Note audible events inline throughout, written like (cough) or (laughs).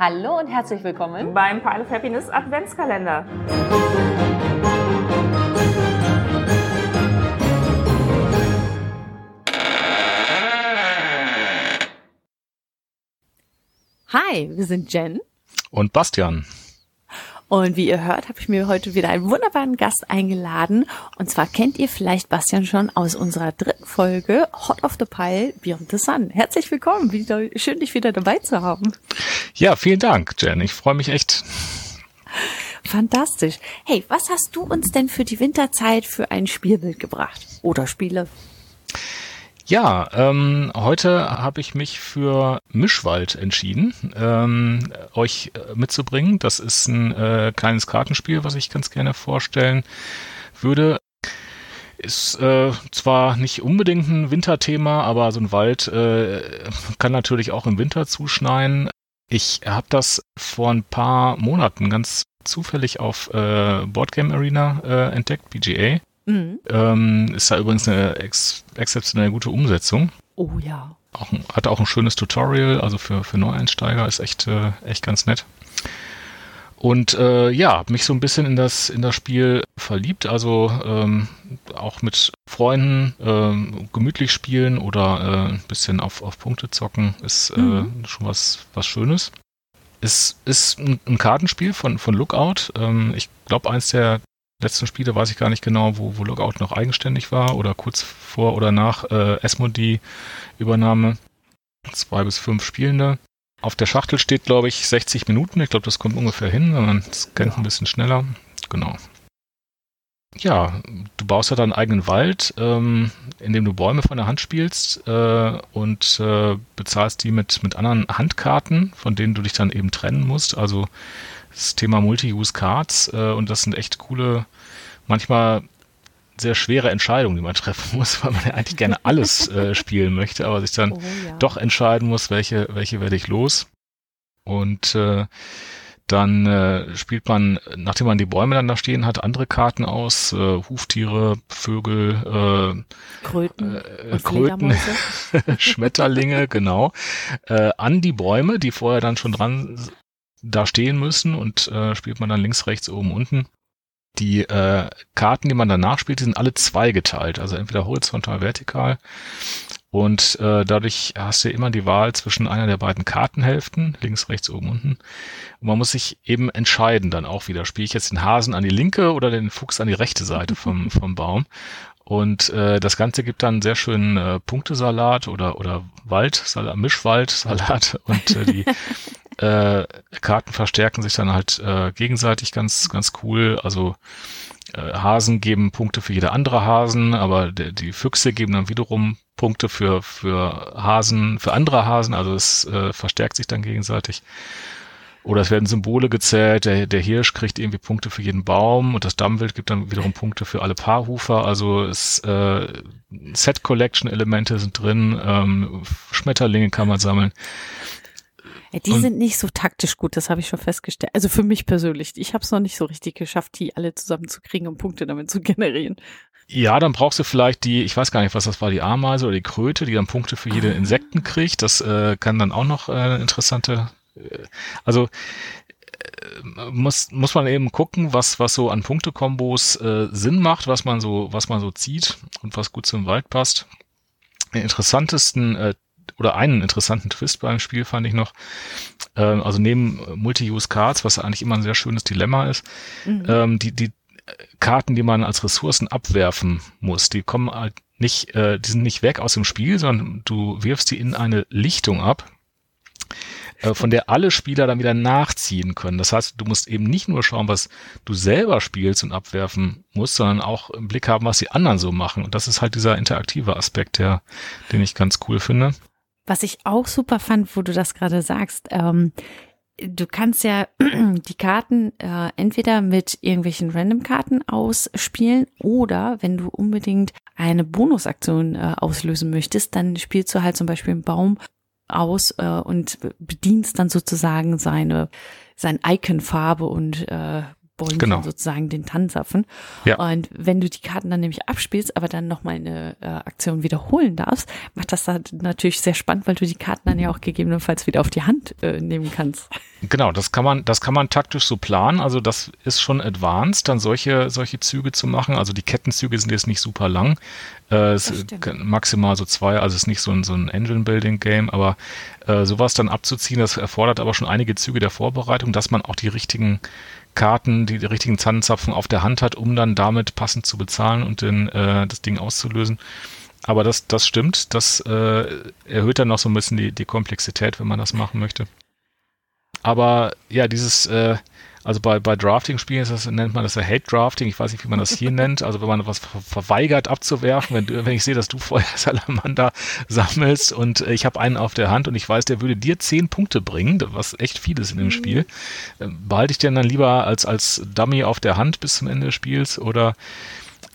Hallo und herzlich willkommen beim Pile of Happiness Adventskalender. Hi, wir sind Jen und Bastian. Und wie ihr hört, habe ich mir heute wieder einen wunderbaren Gast eingeladen. Und zwar kennt ihr vielleicht Bastian schon aus unserer dritten Folge Hot of the Pile Beyond the Sun. Herzlich willkommen, wieder, schön dich wieder dabei zu haben. Ja, vielen Dank, Jen. Ich freue mich echt. Fantastisch. Hey, was hast du uns denn für die Winterzeit für ein Spielbild gebracht? Oder Spiele? Ja, ähm, heute habe ich mich für Mischwald entschieden, ähm, euch äh, mitzubringen. Das ist ein äh, kleines Kartenspiel, was ich ganz gerne vorstellen würde. Ist äh, zwar nicht unbedingt ein Winterthema, aber so ein Wald äh, kann natürlich auch im Winter zuschneien. Ich habe das vor ein paar Monaten ganz zufällig auf äh, Boardgame Arena äh, entdeckt, BGA. Mhm. Ähm, ist da übrigens eine ex exzeptionell gute Umsetzung. Oh ja. Auch, hat auch ein schönes Tutorial, also für, für Neueinsteiger ist echt, äh, echt ganz nett. Und äh, ja, mich so ein bisschen in das, in das Spiel verliebt, also ähm, auch mit Freunden ähm, gemütlich spielen oder äh, ein bisschen auf, auf Punkte zocken, ist äh, mhm. schon was, was Schönes. Es ist ein, ein Kartenspiel von, von Lookout. Ähm, ich glaube, eins der letzten Spiele weiß ich gar nicht genau, wo, wo Lookout noch eigenständig war oder kurz vor oder nach äh, Esmodi Übernahme. Zwei bis fünf Spielende. Auf der Schachtel steht, glaube ich, 60 Minuten. Ich glaube, das kommt ungefähr hin, wenn man scannt ein bisschen schneller. Genau. Ja, du baust ja deinen eigenen Wald, ähm, in dem du Bäume von der Hand spielst äh, und äh, bezahlst die mit, mit anderen Handkarten, von denen du dich dann eben trennen musst. Also das Thema Multi-Use-Cards äh, und das sind echt coole, manchmal sehr schwere Entscheidungen, die man (laughs) treffen muss, weil man ja eigentlich gerne (laughs) alles äh, spielen möchte, aber sich dann oh, ja. doch entscheiden muss, welche, welche werde ich los. Und äh, dann äh, spielt man, nachdem man die Bäume dann da stehen hat, andere Karten aus, äh, Huftiere, Vögel, äh, Kröten, äh, Kröten (laughs) Schmetterlinge, genau, äh, an die Bäume, die vorher dann schon dran da stehen müssen und äh, spielt man dann links, rechts, oben, unten. Die äh, Karten, die man danach spielt, die sind alle zweigeteilt, also entweder horizontal, vertikal. Und äh, dadurch hast du immer die Wahl zwischen einer der beiden Kartenhälften, links, rechts, oben, unten. Und man muss sich eben entscheiden dann auch wieder. Spiele ich jetzt den Hasen an die linke oder den Fuchs an die rechte Seite vom, (laughs) vom Baum? Und äh, das Ganze gibt dann sehr schönen äh, Punktesalat oder, oder Waldsalat, Mischwaldsalat. (laughs) Und äh, die (laughs) äh, Karten verstärken sich dann halt äh, gegenseitig ganz, ganz cool. Also äh, Hasen geben Punkte für jede andere Hasen, aber der, die Füchse geben dann wiederum Punkte für, für Hasen, für andere Hasen. Also es äh, verstärkt sich dann gegenseitig. Oder es werden Symbole gezählt, der, der Hirsch kriegt irgendwie Punkte für jeden Baum und das Dammwild gibt dann wiederum Punkte für alle Paarhufer. Also es äh, Set-Collection-Elemente sind drin, ähm, Schmetterlinge kann man sammeln. Die und sind nicht so taktisch gut, das habe ich schon festgestellt. Also für mich persönlich. Ich habe es noch nicht so richtig geschafft, die alle zusammenzukriegen, um Punkte damit zu (laughs) generieren. Ja, dann brauchst du vielleicht die, ich weiß gar nicht, was das war, die Ameise oder die Kröte, die dann Punkte für jede ah. Insekten kriegt. Das äh, kann dann auch noch äh, interessante, also äh, muss, muss man eben gucken, was, was so an Punktekombos äh, Sinn macht, was man so, was man so zieht und was gut zum Wald passt. Den interessantesten äh, oder einen interessanten Twist beim Spiel fand ich noch. Ähm, also neben Multi-Use-Cards, was eigentlich immer ein sehr schönes Dilemma ist, mhm. ähm, die, die Karten, die man als Ressourcen abwerfen muss, die kommen halt nicht, äh, die sind nicht weg aus dem Spiel, sondern du wirfst die in eine Lichtung ab, äh, von der alle Spieler dann wieder nachziehen können. Das heißt, du musst eben nicht nur schauen, was du selber spielst und abwerfen musst, sondern auch im Blick haben, was die anderen so machen. Und das ist halt dieser interaktive Aspekt, der, den ich ganz cool finde. Was ich auch super fand, wo du das gerade sagst, ähm, du kannst ja (clears throat) die Karten äh, entweder mit irgendwelchen Random-Karten ausspielen oder wenn du unbedingt eine Bonusaktion äh, auslösen möchtest, dann spielst du halt zum Beispiel einen Baum aus äh, und bedienst dann sozusagen seine sein Icon-Farbe und äh, Bäumchen Genau. sozusagen den Tannenzapfen. Ja. Und wenn du die Karten dann nämlich abspielst, aber dann nochmal eine äh, Aktion wiederholen darfst, macht das dann natürlich sehr spannend, weil du die Karten dann ja auch gegebenenfalls wieder auf die Hand äh, nehmen kannst. Genau, das kann man, das kann man taktisch so planen. Also das ist schon advanced, dann solche, solche Züge zu machen. Also die Kettenzüge sind jetzt nicht super lang. Äh, maximal so zwei, also es ist nicht so ein, so ein Engine-Building-Game, aber äh, sowas dann abzuziehen, das erfordert aber schon einige Züge der Vorbereitung, dass man auch die richtigen Karten, die, die richtigen Zahnzapfen auf der Hand hat, um dann damit passend zu bezahlen und den, äh, das Ding auszulösen. Aber das, das stimmt, das äh, erhöht dann noch so ein bisschen die, die Komplexität, wenn man das machen möchte. Aber ja, dieses, äh, also bei, bei Drafting-Spielen nennt man das ja Hate-Drafting. Ich weiß nicht, wie man das hier (laughs) nennt. Also wenn man was ver verweigert abzuwerfen, wenn, du, wenn ich sehe, dass du (laughs) vorher Salamander sammelst und äh, ich habe einen auf der Hand und ich weiß, der würde dir zehn Punkte bringen, was echt viel ist in dem Spiel, äh, behalte ich den dann lieber als, als Dummy auf der Hand bis zum Ende des Spiels oder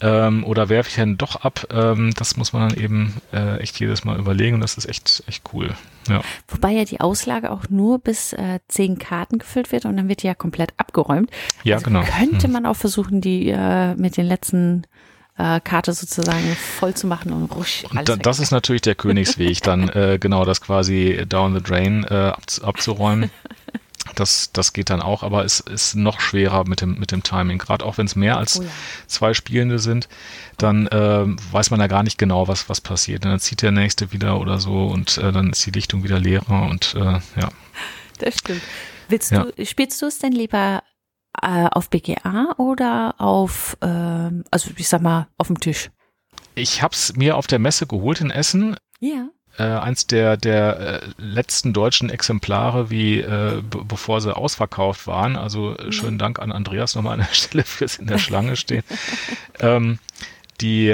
ähm, oder werfe ich dann doch ab? Ähm, das muss man dann eben äh, echt jedes Mal überlegen und das ist echt, echt cool. Ja. Wobei ja die Auslage auch nur bis äh, zehn Karten gefüllt wird und dann wird die ja komplett abgeräumt. Ja, also genau. Könnte Hm. man auch versuchen, die äh, mit den letzten äh, Karte sozusagen voll zu machen und rusch. Und da, das ist natürlich der Königsweg, dann äh, genau das quasi down the drain äh, abzu abzuräumen. (laughs) Das, das geht dann auch, aber es ist noch schwerer mit dem, mit dem Timing. Gerade auch wenn es mehr als Oh ja. zwei Spielende sind, dann ähm, weiß man ja gar nicht genau, was, was passiert. Und dann zieht der nächste wieder oder so und äh, dann ist die Lichtung wieder leerer und äh, ja. Das stimmt. Willst Ja. du, spielst du es denn lieber äh, auf BGA oder auf, ähm, also ich sag mal, auf dem Tisch? Ich habe es mir auf der Messe geholt in Essen. Ja. Äh, eins der, der äh, letzten deutschen Exemplare, wie äh, be bevor sie ausverkauft waren. Also äh, schönen Dank an Andreas nochmal an der (laughs) Stelle fürs in der Schlange stehen. (laughs) ähm, die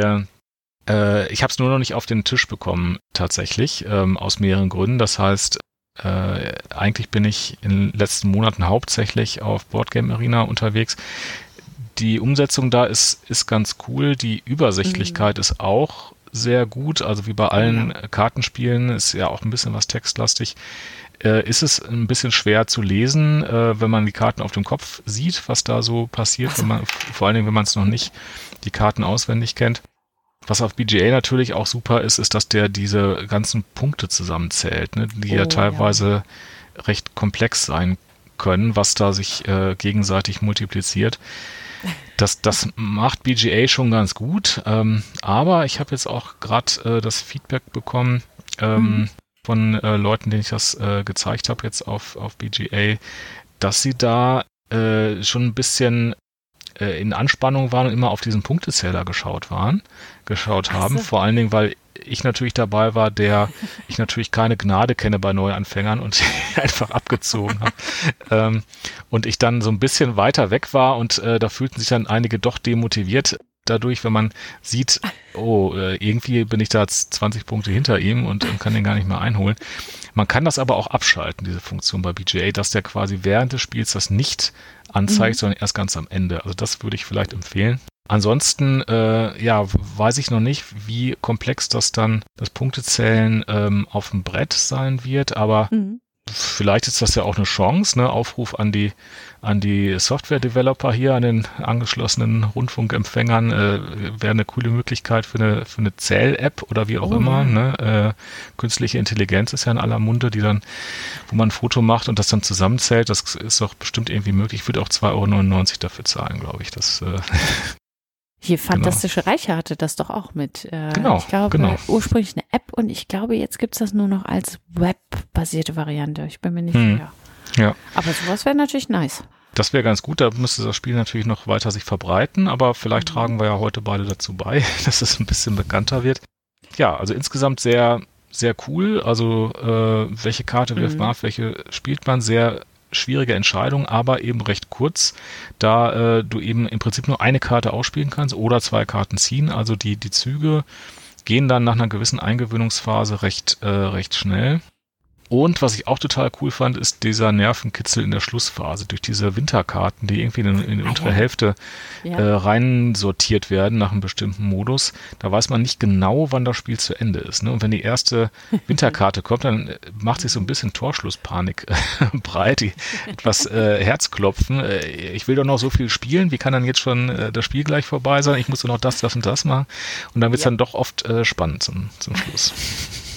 äh, ich habe es nur noch nicht auf den Tisch bekommen, tatsächlich, ähm, aus mehreren Gründen. Das heißt, äh, eigentlich bin ich in den letzten Monaten hauptsächlich auf Boardgame Arena unterwegs. Die Umsetzung da ist, ist ganz cool. Die Übersichtlichkeit ist auch sehr gut. Also wie bei allen Kartenspielen ist ja auch ein bisschen was textlastig. Äh, ist es ein bisschen schwer zu lesen, äh, wenn man die Karten auf dem Kopf sieht, was da so passiert, wenn man, vor allen Dingen, wenn man es noch nicht die Karten auswendig kennt. Was auf BGA natürlich auch super ist, ist, dass der diese ganzen Punkte zusammenzählt, ne, die Oh, ja ja. teilweise recht komplex sein können, was da sich äh, gegenseitig multipliziert. Das, das macht BGA schon ganz gut, ähm, aber ich habe jetzt auch gerade äh, das Feedback bekommen ähm, von äh, Leuten, denen ich das äh, gezeigt habe jetzt auf, auf BGA, dass sie da äh, schon ein bisschen äh, in Anspannung waren und immer auf diesen Punktezähler geschaut waren, geschaut haben. so. Vor allen Dingen, weil ich natürlich dabei war, der ich natürlich keine Gnade kenne bei Neuanfängern und (laughs) einfach abgezogen habe. (laughs) ähm, und ich dann so ein bisschen weiter weg war und äh, da fühlten sich dann einige doch demotiviert dadurch, wenn man sieht, oh, äh, irgendwie bin ich da jetzt 20 Punkte hinter ihm und, und kann den gar nicht mehr einholen. Man kann das aber auch abschalten, diese Funktion bei BGA, dass der quasi während des Spiels das nicht anzeigt, sondern erst ganz am Ende. Also das würde ich vielleicht empfehlen. Ansonsten, äh, ja, weiß ich noch nicht, wie komplex das dann, das Punktezählen ähm, auf dem Brett sein wird, aber Mhm. Vielleicht ist das ja auch eine Chance, ne? Aufruf an die, an die Software-Developer hier, an den angeschlossenen Rundfunkempfängern, äh, wäre eine coole Möglichkeit für eine, für eine Zähl-App oder wie auch Oh, immer, ne? Äh, künstliche Intelligenz ist ja in aller Munde, die dann, wo man ein Foto macht und das dann zusammenzählt, das ist doch bestimmt irgendwie möglich. Ich würde auch 2,99 Euro dafür zahlen, glaube ich. Das, äh, Hier Fantastische Reiche hatte das doch auch mit. Äh, Genau, ich glaube, genau. ursprünglich eine App und ich glaube, jetzt gibt's das nur noch als webbasierte Variante. Ich bin mir nicht Hm. sicher. ja. Aber sowas wäre natürlich nice. Das wäre ganz gut, da müsste das Spiel natürlich noch weiter sich verbreiten, aber vielleicht Mhm. tragen wir ja heute beide dazu bei, (laughs) dass es ein bisschen bekannter wird. Ja, also insgesamt sehr, sehr cool. Also äh, welche Karte wirft Mhm. man welche spielt man, sehr schwierige Entscheidung, aber eben recht kurz, da äh, du eben im Prinzip nur eine Karte ausspielen kannst oder zwei Karten ziehen. Also die, die Züge gehen dann nach einer gewissen Eingewöhnungsphase recht, äh, recht schnell. Und was ich auch total cool fand, ist dieser Nervenkitzel in der Schlussphase durch diese Winterkarten, die irgendwie in, in die untere. Hälfte ja. äh, rein sortiert werden nach einem bestimmten Modus. Da weiß man nicht genau, wann das Spiel zu Ende ist. Ne? Und wenn die erste (laughs) Winterkarte kommt, dann äh, macht sich so ein bisschen Torschlusspanik (laughs) breit, die, etwas äh, Herzklopfen. Äh, ich will doch noch so viel spielen, wie kann dann jetzt schon äh, das Spiel gleich vorbei sein? Ich muss doch noch das, das und das machen. Und dann wird es ja. dann doch oft äh, spannend zum, zum Schluss. (laughs)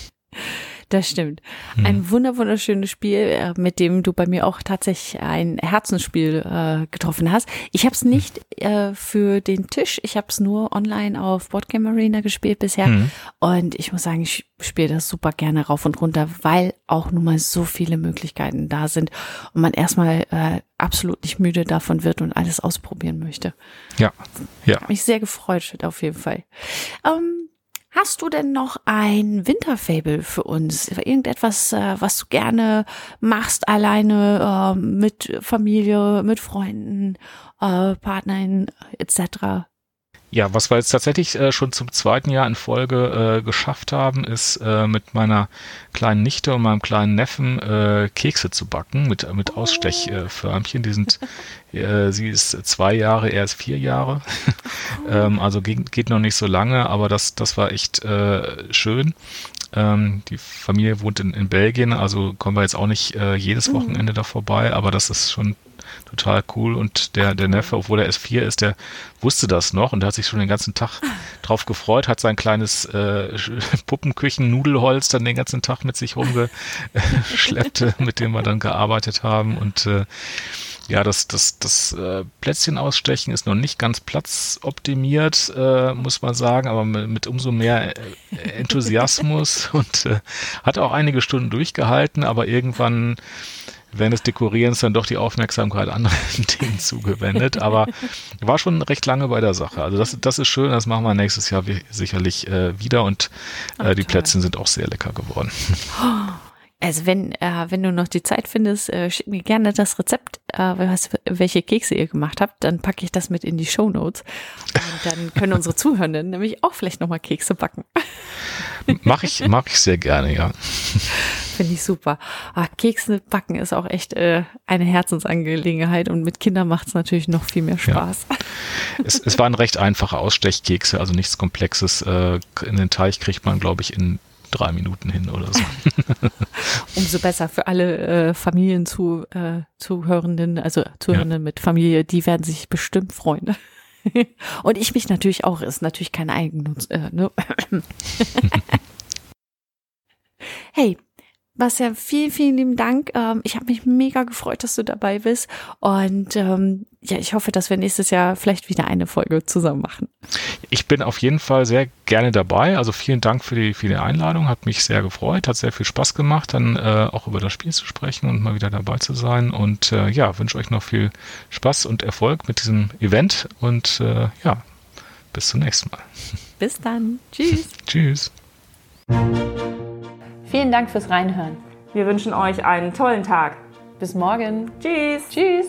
Das stimmt. Ein wunder wunderschönes Spiel, äh, mit dem du bei mir auch tatsächlich ein Herzensspiel äh, getroffen hast. Ich habe es nicht äh, für den Tisch, ich habe es nur online auf Boardgame Arena gespielt bisher. Mhm. Und ich muss sagen, ich spiele das super gerne rauf und runter, weil auch nun mal so viele Möglichkeiten da sind und man erstmal äh, absolut nicht müde davon wird und alles ausprobieren möchte. Ja, ja. Mich sehr gefreut, auf jeden Fall. Ähm, Hast du denn noch ein Winterfable für uns? Irgendetwas, äh, was du gerne machst, alleine, äh, mit Familie, mit Freunden, äh, Partnerin etc.? Ja, was wir jetzt tatsächlich äh, schon zum zweiten Jahr in Folge äh, geschafft haben, ist äh, mit meiner kleinen Nichte und meinem kleinen Neffen äh, Kekse zu backen mit, mit Ausstechförmchen. Die sind, (laughs) äh, sie ist zwei Jahre, er ist vier Jahre. ähm, also geht, geht noch nicht so lange, aber das, das war echt äh, schön. Ähm, die Familie wohnt in, in Belgien, also kommen wir jetzt auch nicht jedes mhm. Wochenende da vorbei, aber das ist schon total cool. Und der, der Neffe, obwohl er S4 ist, der wusste das noch und der hat sich schon den ganzen Tag (laughs) drauf gefreut, hat sein kleines äh, (laughs) Puppenküchen-Nudelholz dann den ganzen Tag mit sich rumgeschleppt, (laughs) mit dem wir dann gearbeitet haben. Und äh, ja, das, das, das äh, Plätzchen ausstechen ist noch nicht ganz platzoptimiert, äh, muss man sagen, aber mit, mit umso mehr äh, Enthusiasmus und äh, hat auch einige Stunden durchgehalten, aber irgendwann während des Dekorierens dann doch die Aufmerksamkeit anderen (laughs) Dingen zugewendet. Aber war schon recht lange bei der Sache. Also das, das ist schön, das machen wir nächstes Jahr sicherlich äh, wieder und äh, Ach, die Plätzchen sind auch sehr lecker geworden. (gasps) Also wenn, äh, wenn du noch die Zeit findest, äh, schick mir gerne das Rezept, äh, was, welche Kekse ihr gemacht habt, dann packe ich das mit in die Show Notes. Und dann können unsere Zuhörenden nämlich auch vielleicht nochmal Kekse backen. Mach ich, mag ich sehr gerne, ja. (laughs) Finde ich super. Ah, Kekse backen ist auch echt äh, eine Herzensangelegenheit und mit Kindern macht es natürlich noch viel mehr Spaß. Ja. (laughs) Es, es waren recht einfache Ausstechkekse, also nichts Komplexes. Äh, in den Teich kriegt man, glaube ich, in drei Minuten hin oder so. (laughs) Umso besser für alle äh, Familien zu, äh, Zuhörenden, also Zuhörenden ja. mit Familie, die werden sich bestimmt freuen. (laughs) Und ich mich natürlich auch, ist natürlich kein Eigennutz. Äh, ne? hey, Bastian, vielen, vielen lieben Dank. Ähm, ich habe mich mega gefreut, dass du dabei bist. Und ähm, ja, ich hoffe, dass wir nächstes Jahr vielleicht wieder eine Folge zusammen machen. Ich bin auf jeden Fall sehr gerne dabei. Also vielen Dank für die, für die Einladung. Hat mich sehr gefreut. Hat sehr viel Spaß gemacht, dann äh, auch über das Spiel zu sprechen und mal wieder dabei zu sein. Und äh, ja, wünsche euch noch viel Spaß und Erfolg mit diesem Event. Und äh, ja, bis zum nächsten Mal. Bis dann. Tschüss. (laughs) Tschüss. Vielen Dank fürs Reinhören. Wir wünschen euch einen tollen Tag. Bis morgen. Tschüss. Tschüss.